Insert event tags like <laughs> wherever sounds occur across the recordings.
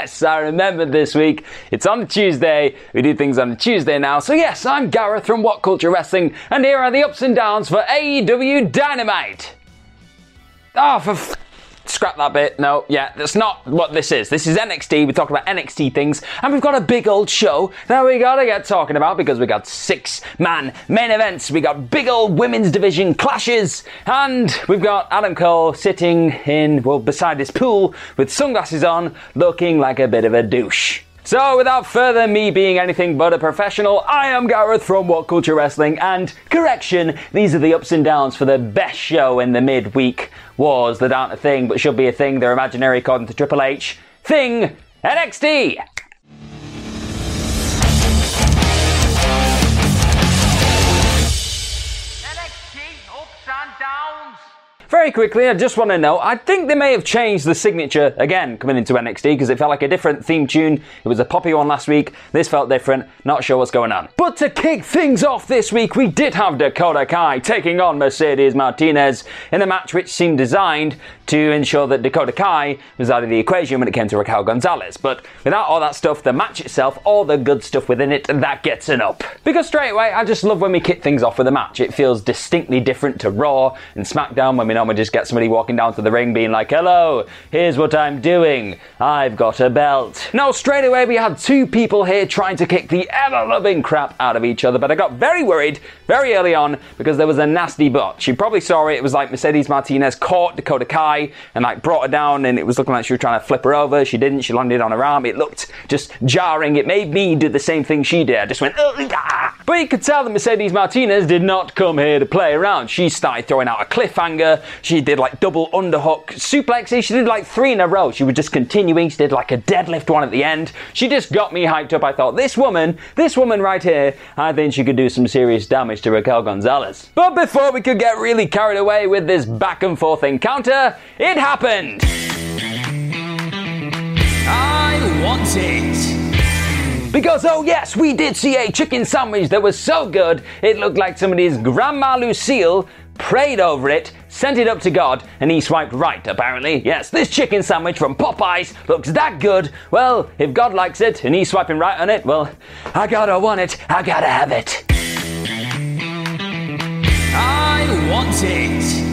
yes, I remember this week. It's on Tuesday. We do things on Tuesday now. So, yes, I'm Gareth from What Culture Wrestling, and here are the ups and downs for AEW Dynamite. Oh, for f- scrap that bit. No, yeah, that's not what this is. This is NXT. We talk about NXT things, and we've got a big old show that we gotta get talking about because we got six man main events. We got big old women's division clashes, and we've got Adam Cole sitting in well beside his pool with sunglasses on, looking like a bit of a douche. So, without further me being anything but a professional, I am Gareth from What Culture Wrestling, and correction, these are the ups and downs for the best show in the midweek wars that aren't a thing but should be a thing. They're imaginary according to Triple H. Thing NXT. Very quickly, I just want to know, I think they may have changed the signature again coming into NXT because it felt like a different theme tune. It was a poppy one last week. This felt different. Not sure what's going on. But to kick things off this week, we did have Dakota Kai taking on Mercedes Martinez in a match which seemed designed to ensure that Dakota Kai was out of the equation when it came to Raquel Gonzalez. But without all that stuff, the match itself, all the good stuff within it, that gets an up. Because straight away, I just love when we kick things off with a match. It feels distinctly different to Raw and SmackDown when we normally just get somebody walking down to the ring being like, hello, here's what I'm doing. I've got a belt. No, straight away we had two people here trying to kick the ever-loving crap out of each other, but I got very worried very early on because there was a nasty botch. You probably saw it. It was like Mercedes Martinez caught Dakota Kai and like brought her down and it was looking like she was trying to flip her over. She didn't. She landed on her arm. It looked just jarring. It made me do the same thing she did. I just went, "Ugh, ah." But you could tell that Mercedes Martinez did not come here to play around. She started throwing out a cliffhanger. She did like double underhook suplexes. She did like three in a row. She was just continuing. She did like a deadlift one at the end. She just got me hyped up. I thought, this woman, this woman right here, I think she could do some serious damage to Raquel Gonzalez. But before we could get really carried away with this back and forth encounter, it happened. I want it. Because, oh yes, we did see a chicken sandwich that was so good, it looked like somebody's Grandma Lucille prayed over it, sent it up to God, and he swiped right, apparently. Yes, this chicken sandwich from Popeyes looks that good. Well, if God likes it and he's swiping right on it, well, I gotta want it, I gotta have it. I want it.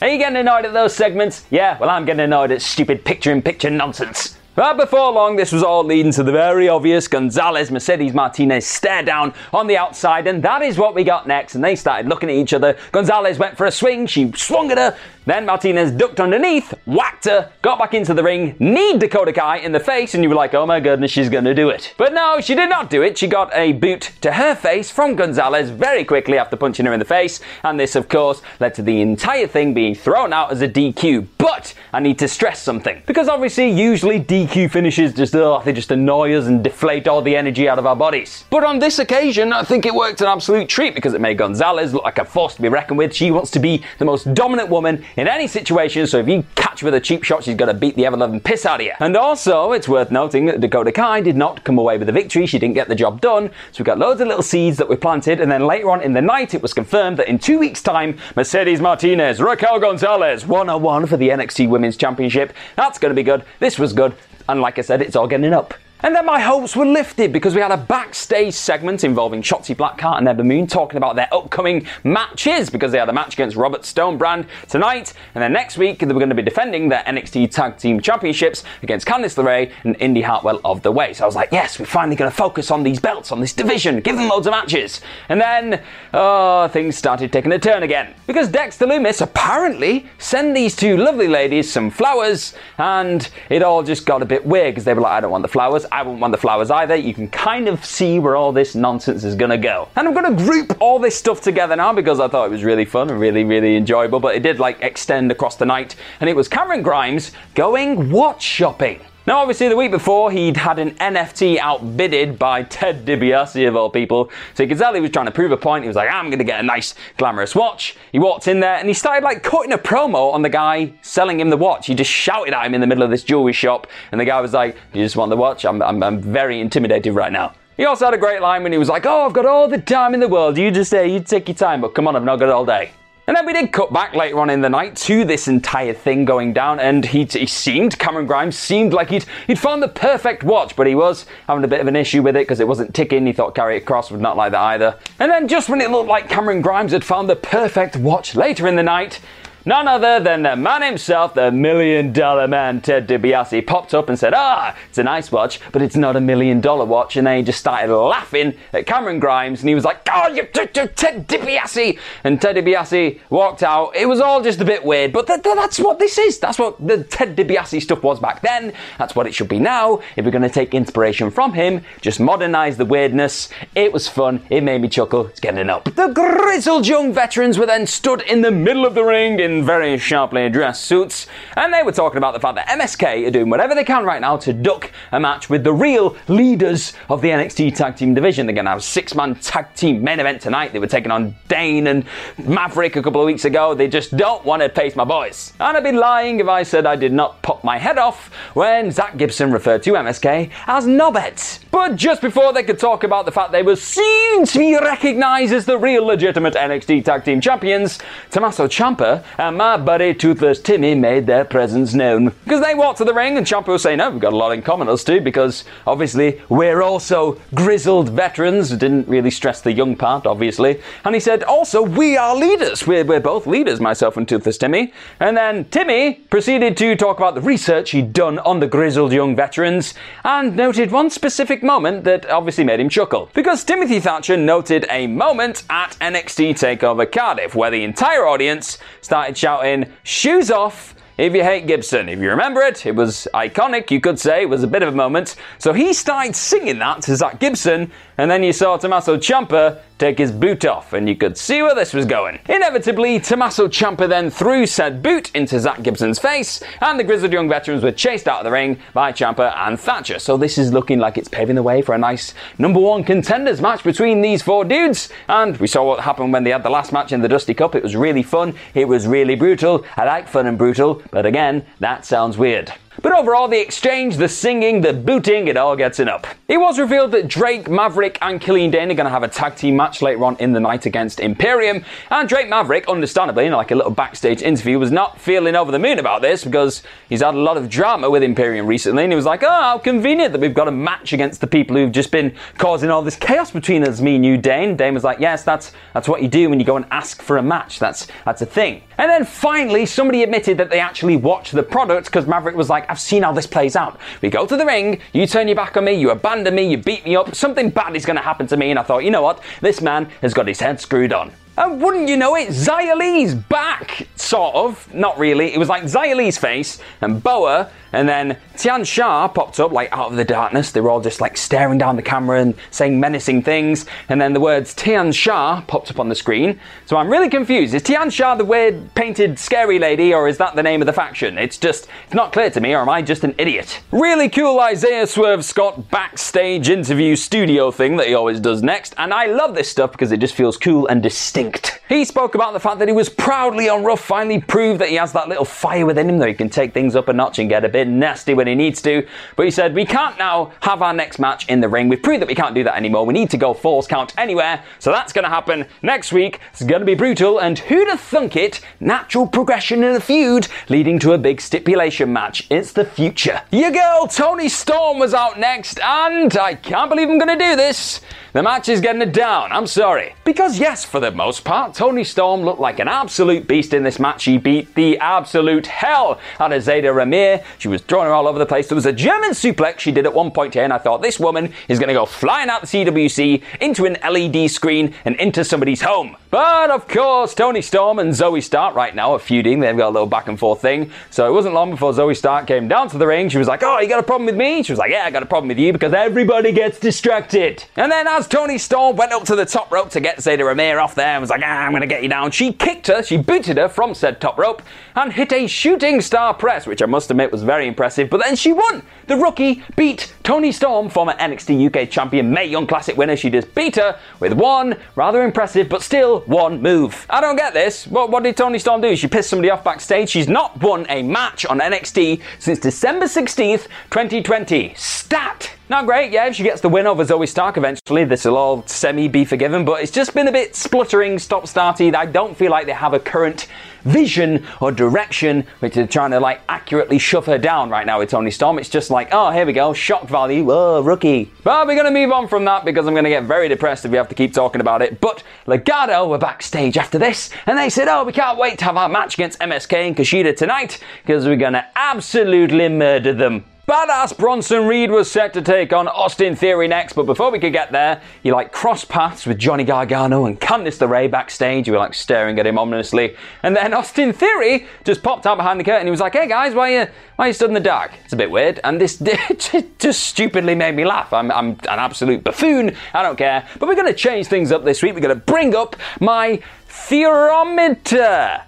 Are you getting annoyed at those segments? Yeah, well, I'm getting annoyed at stupid picture in picture nonsense. But before long, this was all leading to the very obvious Gonzalez Mercedes Martinez stare down on the outside, and that is what we got next. And they started looking at each other. Gonzalez went for a swing, she swung at her. Then Martinez ducked underneath, whacked her, got back into the ring, kneed Dakota Kai in the face, and you were like, oh my goodness, she's gonna do it. But no, she did not do it. She got a boot to her face from Gonzalez very quickly after punching her in the face, and this, of course, led to the entire thing being thrown out as a DQ. But I need to stress something because obviously, usually DQ finishes just oh, they just annoy us and deflate all the energy out of our bodies. But on this occasion, I think it worked an absolute treat because it made Gonzalez look like a force to be reckoned with. She wants to be the most dominant woman in any situation, so if you catch with a cheap shot, she's going to beat the ever loving piss out of you. And also, it's worth noting that Dakota Kai did not come away with the victory. She didn't get the job done. So we got loads of little seeds that we planted, and then later on in the night, it was confirmed that in two weeks' time, Mercedes Martinez, Raquel Gonzalez, 101 for the NXT Women's Championship. That's going to be good. This was good. And like I said, it's all getting up. And then my hopes were lifted because we had a backstage segment involving Shotzi Blackheart and Ember Moon talking about their upcoming matches because they had a match against Robert Stone Brand tonight, and then next week they were going to be defending their NXT Tag Team Championships against Candice LeRae and Indi Hartwell of the Way. So I was like, yes, we're finally going to focus on these belts, on this division, give them loads of matches. And then, oh, things started taking a turn again because Dexter Lumis apparently sent these two lovely ladies some flowers, and it all just got a bit weird because they were like, I don't want the flowers, I won't want the flowers either. You can kind of see where all this nonsense is to go. And I'm to group all this stuff together now because I thought it was really fun and really, really enjoyable, but it did like extend across the night, and it was Cameron Grimes going watch shopping. Now, obviously, the week before, he'd had an NFT outbidded by Ted DiBiase, of all people. So you tell he was trying to prove a point. He was like, I'm going to get a nice, glamorous watch. He walked in there and he started, like, cutting a promo on the guy selling him the watch. He just shouted at him in the middle of this jewelry shop. And the guy was like, You just want the watch? I'm, I'm, I'm very intimidated right now. He also had a great line when he was like, Oh, I've got all the time in the world. You just say, you take your time, but come on, I've not got it all day. And then we did cut back later on in the night to this entire thing going down, and he, he seemed, Cameron Grimes seemed like he'd, he'd found the perfect watch, but he was having a bit of an issue with it because it wasn't ticking. He thought Carry Cross would not like that either. And then just when it looked like Cameron Grimes had found the perfect watch later in the night, None other than the man himself, the million dollar man, Ted DiBiase, popped up and said, Ah, it's a nice watch, but it's not a million dollar watch. And then he just started laughing at Cameron Grimes and he was like, Oh, you, you, you Ted DiBiase. And Ted DiBiase walked out. It was all just a bit weird, but th- th- that's what this is. That's what the Ted DiBiase stuff was back then. That's what it should be now. If we're going to take inspiration from him, just modernize the weirdness. It was fun. It made me chuckle. It's getting up. The grizzled young veterans were then stood in the middle of the ring in very sharply dressed suits, and they were talking about the fact that MSK are doing whatever they can right now to duck a match with the real leaders of the NXT Tag Team division. They're going to have a six man tag team main event tonight. They were taking on Dane and Maverick a couple of weeks ago. They just don't want to face my boys. And I'd be lying if I said I did not pop my head off when Zach Gibson referred to MSK as Nobbet. But just before they could talk about the fact they were seen to be recognized as the real legitimate NXT Tag Team champions, Tommaso Ciampa and my buddy Toothless Timmy made their presence known. Because they walked to the ring and Ciampa was saying, no, we've got a lot in common, us two, because obviously we're also grizzled veterans. Didn't really stress the young part, obviously. And he said, also, we are leaders. We're, we're both leaders, myself and Toothless Timmy. And then Timmy proceeded to talk about the research he'd done on the grizzled young veterans and noted one specific moment that obviously made him chuckle. Because Timothy Thatcher noted a moment at NXT TakeOver Cardiff where the entire audience started shouting, Shoes off! If you hate Gibson, if you remember it, it was iconic, you could say, it was a bit of a moment. So he started singing that to Zach Gibson, and then you saw Tommaso Ciampa take his boot off, and you could see where this was going. Inevitably, Tommaso Ciampa then threw said boot into Zach Gibson's face, and the grizzled young veterans were chased out of the ring by Ciampa and Thatcher. So this is looking like it's paving the way for a nice number one contenders match between these four dudes. And we saw what happened when they had the last match in the Dusty Cup. It was really fun. It was really brutal. I like fun and brutal, but again, that sounds weird. But overall, the exchange, the singing, the booting, it all gets it up. It was revealed that Drake, Maverick, and Killian Dane are going to have a tag team match later on in the night against Imperium. And Drake Maverick, understandably, in like a little backstage interview, was not feeling over the moon about this because he's had a lot of drama with Imperium recently. And he was like, oh, how convenient that we've got a match against the people who've just been causing all this chaos between us, me and you, Dane. Dane was like, yes, that's, that's what you do when you go and ask for a match. That's, that's a thing. And then finally, somebody admitted that they actually watched the product because Maverick was like, I've seen how this plays out. We go to the ring, you turn your back on me, you abandon me, you beat me up, something bad is going to happen to me. And I thought, you know what? This man has got his head screwed on. And wouldn't you know it, Li's back, sort of. Not really. It was like Li's face and Boa, and then Tian Sha popped up like out of the darkness. They were all just like staring down the camera and saying menacing things. And then the words Tian Sha popped up on the screen. So I'm really confused. Is Tian Sha the weird painted scary lady, or is that the name of the faction? It's just, it's not clear to me, or am I just an idiot? Really cool Isaiah Swerve Scott backstage interview studio thing that he always does next. And I love this stuff because it just feels cool and distinct He spoke about the fact that he was proudly on rough, finally proved that he has that little fire within him that he can take things up a notch and get a bit nasty when he needs to. But he said, We can't now have our next match in the ring. We've proved that we can't do that anymore. We need to go falls count anywhere. So that's going to happen next week. It's going to be brutal. And who'd have thunk it? Natural progression in a feud leading to a big stipulation match. It's the future. Your girl, Toni Storm, was out next. And I can't believe I'm going to do this. The match is getting it down. I'm sorry. Because, yes, for the most part, Toni Storm looked like an absolute beast in this match. She beat the absolute hell out of Zayda Ramier. She was throwing her all over the place. There was a German suplex she did at one point here, and I thought this woman is going to go flying out the CWC into an LED screen and into somebody's home. But of course, Toni Storm and Zoey Stark right now are feuding. They've got a little back and forth thing. So it wasn't long before Zoey Stark came down to the ring. She was like, Oh, you got a problem with me? She was like, Yeah, I got a problem with you because everybody gets distracted. And then as Toni Storm went up to the top rope to get Zayda Ramier off there and was like, ah, I'm going to get you down, she kicked her, she booted her from said top rope and hit a shooting star press, which I must admit was very impressive. But then she won. The rookie beat Toni Storm, former NXT UK champion, Mae Young Classic winner. She just beat her with one rather impressive, but still one move. I don't get this. What, what did Toni Storm do? She pissed somebody off backstage. She's not won a match on NXT since December 16th, 2020. Stat! Not great, yeah, if she gets the win over Zoey Stark eventually, this will all semi be forgiven, but it's just been a bit spluttering, stop starty. I don't feel like they have a current vision or direction which they're trying to like accurately shove her down right now with Toni Storm. It's just like, oh, here we go, shock value, rookie. But we're to move on from that because I'm to get very depressed if we have to keep talking about it. But Legado were backstage after this and they said, oh, we can't wait to have our match against MSK and Kushida tonight because we're to absolutely murder them. Badass Bronson Reed was set to take on Austin Theory next, but before we could get there, he like crossed paths with Johnny Gargano and Candice LeRae backstage. You were like staring at him ominously, and then Austin Theory just popped out behind the curtain. He was like, "Hey guys, why you why you stood in the dark?" It's a bit weird, and this <laughs> just stupidly made me laugh. I'm I'm an absolute buffoon. I don't care, but we're going to change things up this week. We're going to bring up my theorometer.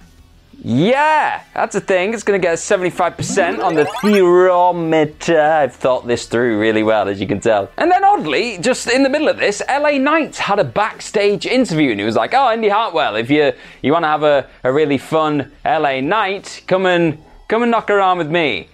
Yeah, that's a thing. It's going to get 75% on the theorometer. I've thought this through really well, as you can tell. And then, oddly, just in the middle of this, LA Knight had a backstage interview and he was like, Oh, Indi Hartwell, if you, you want to have a, a really fun LA night, come and, come and knock around with me.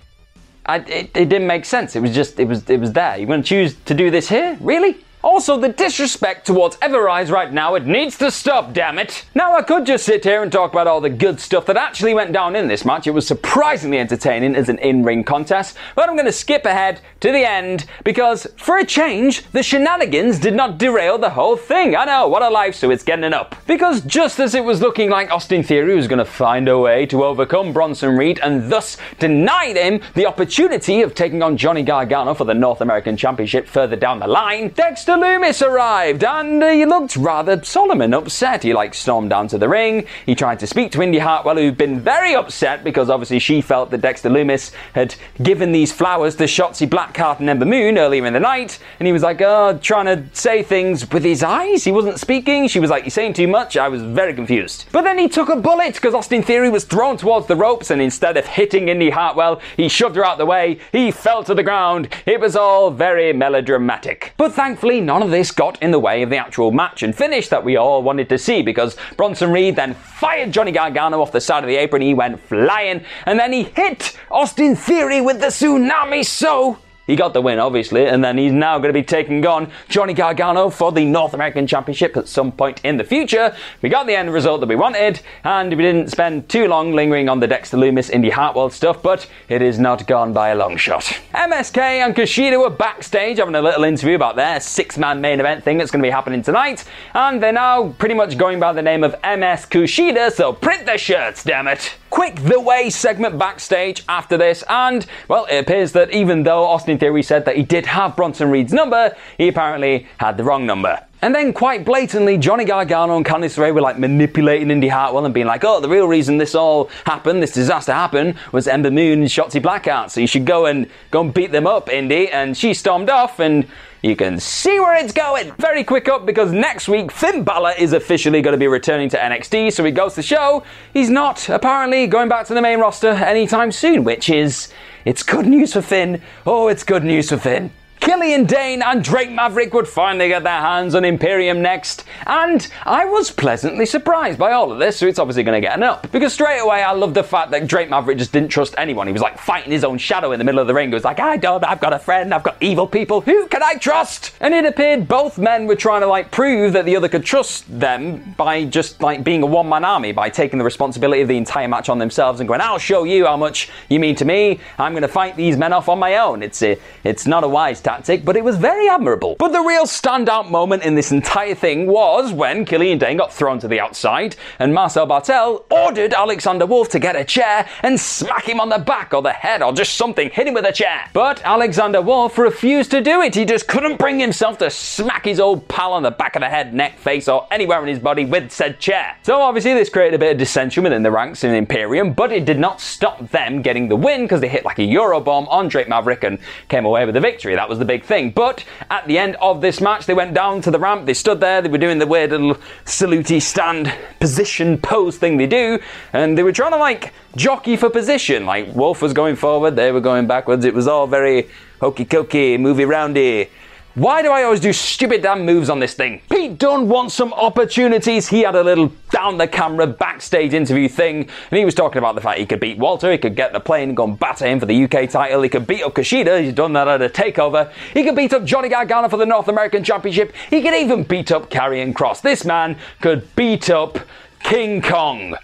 I, it, it didn't make sense. It was just, it was, it was there. You want to choose to do this here? Really? Also, the disrespect towards Ever-Rise right now, it needs to stop, damn it. Now, I could just sit here and talk about all the good stuff that actually went down in this match. It was surprisingly entertaining as an in ring contest, but I'm going to skip ahead to the end because, for a change, the shenanigans did not derail the whole thing. I know, what a life, so it's getting up. Because just as it was looking like Austin Theory was going to find a way to overcome Bronson Reed and thus deny him the opportunity of taking on Johnny Gargano for the North American Championship further down the line, Dexter Lumis arrived and he looked rather solemn and upset. He like stormed down to the ring. He tried to speak to Indi Hartwell, who'd been very upset because obviously she felt that Dexter Lumis had given these flowers to Shotzi Blackheart and Ember Moon earlier in the night. And he was like, oh, trying to say things with his eyes. He wasn't speaking. She was like, you're saying too much. I was very confused. But then he took a bullet because Austin Theory was thrown towards the ropes and instead of hitting Indi Hartwell, he shoved her out the way. He fell to the ground. It was all very melodramatic. But thankfully, none of this got in the way of the actual match and finish that we all wanted to see because Bronson Reed then fired Johnny Gargano off the side of the apron. He went flying and then he hit Austin Theory with the tsunami so he got the win, obviously, and then he's now going to be taking on Johnny Gargano for the North American Championship at some point in the future. We got the end result that we wanted, and we didn't spend too long lingering on the Dexter Lumis Indi Hartwell stuff, but it is not gone by a long shot. MSK and Kushida were backstage having a little interview about their six man main event thing that's going to be happening tonight, and they're now pretty much going by the name of MS Kushida, so print their shirts, damn it. Quick The Way segment backstage after this, and, well, it appears that even though Austin Theory said that he did have Bronson Reed's number, he apparently had the wrong number. And then, quite blatantly, Johnny Gargano and Candice LeRae were like manipulating Indi Hartwell and being like, oh, the real reason this all happened, this disaster happened, was Ember Moon and Shotzi Blackheart. So you should go and go and beat them up, Indi. And she stormed off, and you can see where it's going. Very quick up because next week Finn Balor is officially going to be returning to NXT, so he goes to the show he's not apparently going back to the main roster anytime soon, which is it's good news for Finn. Oh, it's good news for Finn. Killian Dane and Drake Maverick would finally get their hands on Imperium next, and I was pleasantly surprised by all of this, so it's obviously going to get an up. Because straight away, I love the fact that Drake Maverick just didn't trust anyone. He was like fighting his own shadow in the middle of the ring. He was like, I don't, I've got a friend, I've got evil people, who can I trust? And it appeared both men were trying to like prove that the other could trust them by just like being a one man army, by taking the responsibility of the entire match on themselves and going, I'll show you how much you mean to me, I'm going to fight these men off on my own. It's, a, it's not a wise tactic, but it was very admirable. But the real standout moment in this entire thing was when Killian Dane got thrown to the outside and Marcel Barthel ordered Alexander Wolfe to get a chair and smack him on the back or the head or just something, hit him with a chair. But Alexander Wolfe refused to do it. He just couldn't bring himself to smack his old pal on the back of the head, neck, face, or anywhere in his body with said chair. So obviously this created a bit of dissension within the ranks in Imperium, but it did not stop them getting the win because they hit like a Eurobomb on Drake Maverick and came away with the victory. That was the big thing. But at the end of this match, they went down to the ramp, they stood there, they were doing the weird little salutey stand position pose thing they do, and they were trying to like jockey for position. Like Wolfe was going forward, they were going backwards. It was all very hokey cokey, movie roundy. Why do I always do stupid damn moves on this thing? Pete Dunne wants some opportunities. He had a little down the camera backstage interview thing, and he was talking about the fact he could beat Walter, he could get the plane and go and batter him for the UK title, he could beat up Kushida, he's done that at a takeover, he could beat up Johnny Gargano for the North American Championship, he could even beat up Karrion Cross. This man could beat up King Kong.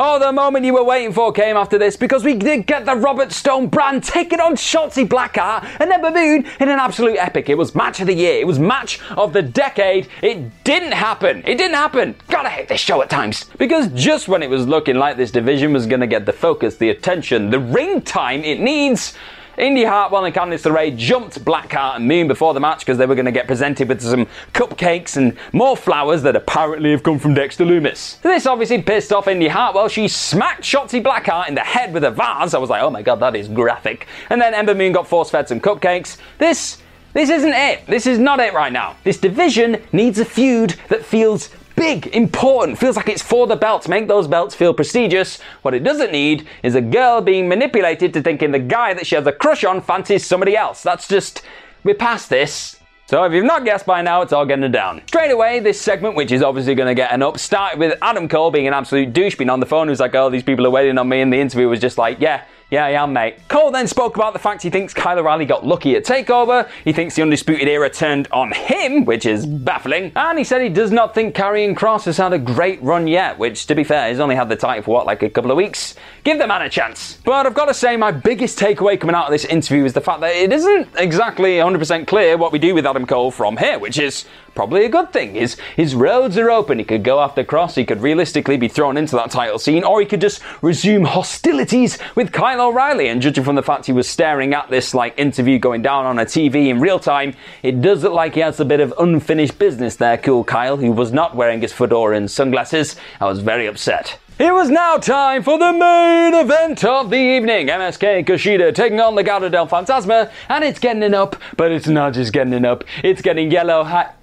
Oh, the moment you were waiting for came after this because we did get the Robert Stone Brand taking on Shotzi Blackheart and Ember Moon in an absolute epic. It was match of the year. It was match of the decade. It didn't happen. It didn't happen. Gotta hate this show at times. Because just when it was looking like this division was gonna get the focus, the attention, the ring time it needs, Indi Hartwell and Candice LeRae jumped Blackheart and Moon before the match because they were going to get presented with some cupcakes and more flowers that apparently have come from Dexter Lumis. This obviously pissed off Indi Hartwell. She smacked Shotzi Blackheart in the head with a vase. I was like, oh my god, that is graphic. And then Ember Moon got force fed some cupcakes. This. This isn't it. This is not it right now. This division needs a feud that feels big, important, feels like it's for the belts, make those belts feel prestigious. What it doesn't need is a girl being manipulated to thinking the guy that she has a crush on fancies somebody else. That's just, we're past this. So if you've not guessed by now, it's all getting down. Straight away, this segment, which is obviously going to get an up, started with Adam Cole being an absolute douche, being on the phone, who's like, oh, these people are waiting on me, and the interview was just like, yeah, yeah, I am, mate. Cole then spoke about the fact he thinks Kyle O'Reilly got lucky at TakeOver. He thinks the Undisputed Era turned on him, which is baffling. And he said he does not think Karrion Cross has had a great run yet, which, to be fair, he's only had the title for what, like a couple of weeks? Give the man a chance. But I've got to say, my biggest takeaway coming out of this interview is the fact that it isn't exactly 100% clear what we do with Adam Cole from here, which is probably a good thing. His, his roads are open. He could go after Cross, he could realistically be thrown into that title scene, or he could just resume hostilities with Kyle O'Reilly. And judging from the fact he was staring at this like interview going down on a TV in real time, it does look like he has a bit of unfinished business there, cool Kyle, who was not wearing his fedora and sunglasses. I was very upset. It was now time for the main event of the evening. MSK Kushida taking on the Legado del Fantasma, and it's getting it up, but it's not just getting it up, it's getting yellow hot.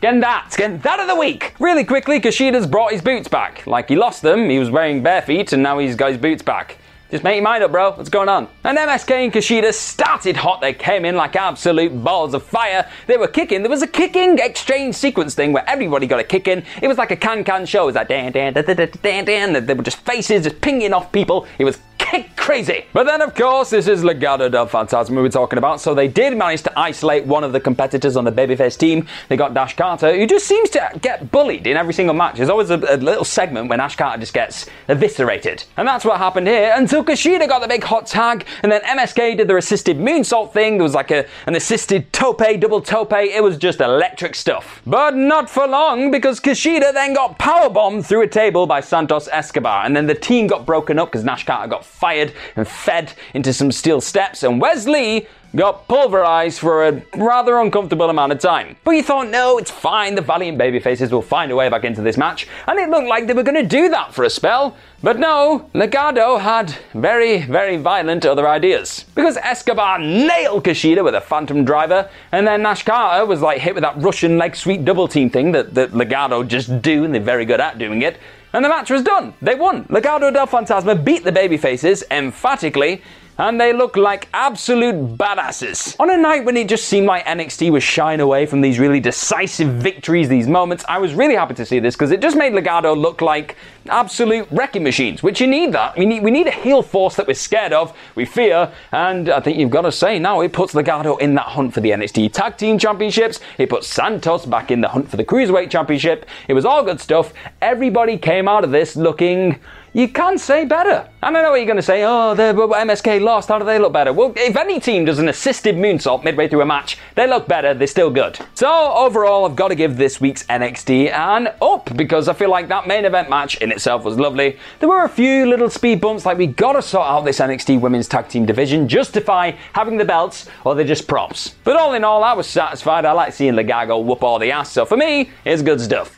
Getting that, getting that of the week. Really quickly, Kushida's brought his boots back. Like he lost them, he was wearing bare feet, and now he's got his boots back. Just make your mind up, bro. What's going on? And MSK and Kushida started hot. They came in like absolute balls of fire. They were kicking. There was a kicking exchange sequence thing where everybody got a kick in. It was like a can can show. It was like dan dan dan dan dan dan. They were just faces just pinging off people. It was kick crazy. But then, of course, this is Legado del Fantasma we were talking about. So they did manage to isolate one of the competitors on the babyface team. They got Nash Carter, who just seems to get bullied in every single match. There's always a, a little segment when Nash Carter just gets eviscerated. And that's what happened here until Kushida got the big hot tag, and then MSK did their assisted moonsault thing. There was like a, an assisted tope, double tope. It was just electric stuff. But not for long, because Kushida then got powerbombed through a table by Santos Escobar, and then the team got broken up because Nash Carter got fired and fed into some steel steps, and Wes Lee got pulverized for a rather uncomfortable amount of time. But you thought, no, it's fine, the Valiant Babyfaces will find a way back into this match, and it looked like they were going to do that for a spell. But no, Legado had very, very violent other ideas. Because Escobar nailed Kushida with a Phantom Driver, and then Nash Carter was like hit with that Russian leg sweep double team thing that, that Legado just do, and they're very good at doing it. And the match was done. They won. Legado del Fantasma beat the babyfaces emphatically. And they look like absolute badasses. On a night when it just seemed like NXT was shying away from these really decisive victories, these moments, I was really happy to see this because it just made Legado look like absolute wrecking machines, which you need that. We need, we need a heel force that we're scared of, we fear, and I think you've got to say now it puts Legado in that hunt for the NXT Tag Team Championships. It puts Santos back in the hunt for the Cruiserweight Championship. It was all good stuff. Everybody came out of this looking you can't say better. I don't know what you're going to say. Oh, the MSK lost. How do they look better? Well, if any team does an assisted moonsault midway through a match, they look better. They're still good. So overall, I've got to give this week's NXT an up because I feel like that main event match in itself was lovely. There were a few little speed bumps, like we got to sort out this NXT Women's Tag Team division, justify having the belts, or they're just props. But all in all, I was satisfied. I like seeing Legado whoop all the ass. So for me, it's good stuff.